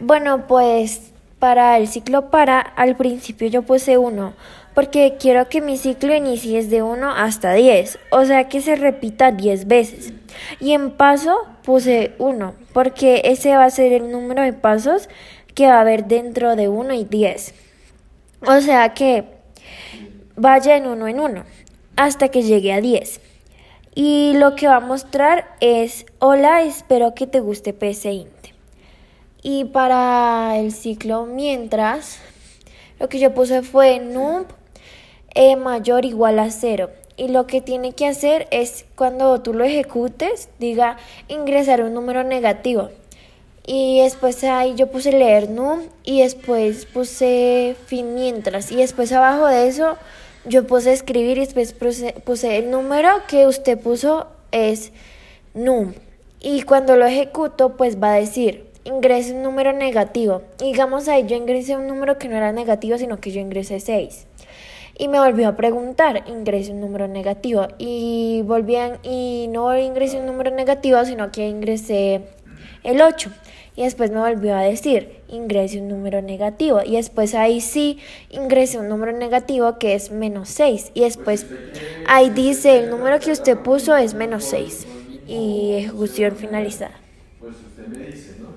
Bueno, pues para el ciclo para, al principio yo puse 1, porque quiero que mi ciclo inicie desde 1 hasta 10, o sea que se repita 10 veces. Y en paso puse 1, porque ese va a ser el número de pasos que va a haber dentro de 1 y 10. O sea que vaya en 1 en 1, hasta que llegue a 10. Y lo que va a mostrar es, hola, espero que te guste PS y para el ciclo mientras, lo que yo puse fue num e mayor igual a cero. Y lo que tiene que hacer es cuando tú lo ejecutes, diga ingresar un número negativo. Y después ahí yo puse leer num y después puse fin mientras. Y después abajo de eso yo puse escribir y después puse el número que usted puso es num. Y cuando lo ejecuto pues va a decir ingresé un número negativo. digamos ahí yo ingresé un número que no era negativo, sino que yo ingresé 6. Y me volvió a preguntar, ingresé un número negativo. Y volvían, y no ingresé un número negativo, sino que ingresé el 8. Y después me volvió a decir, ingrese un número negativo. Y después ahí sí ingresé un número negativo que es menos 6. Y después ahí dice, el número que usted puso es menos 6. Y ejecución finalizada. Pues usted me dice, ¿no?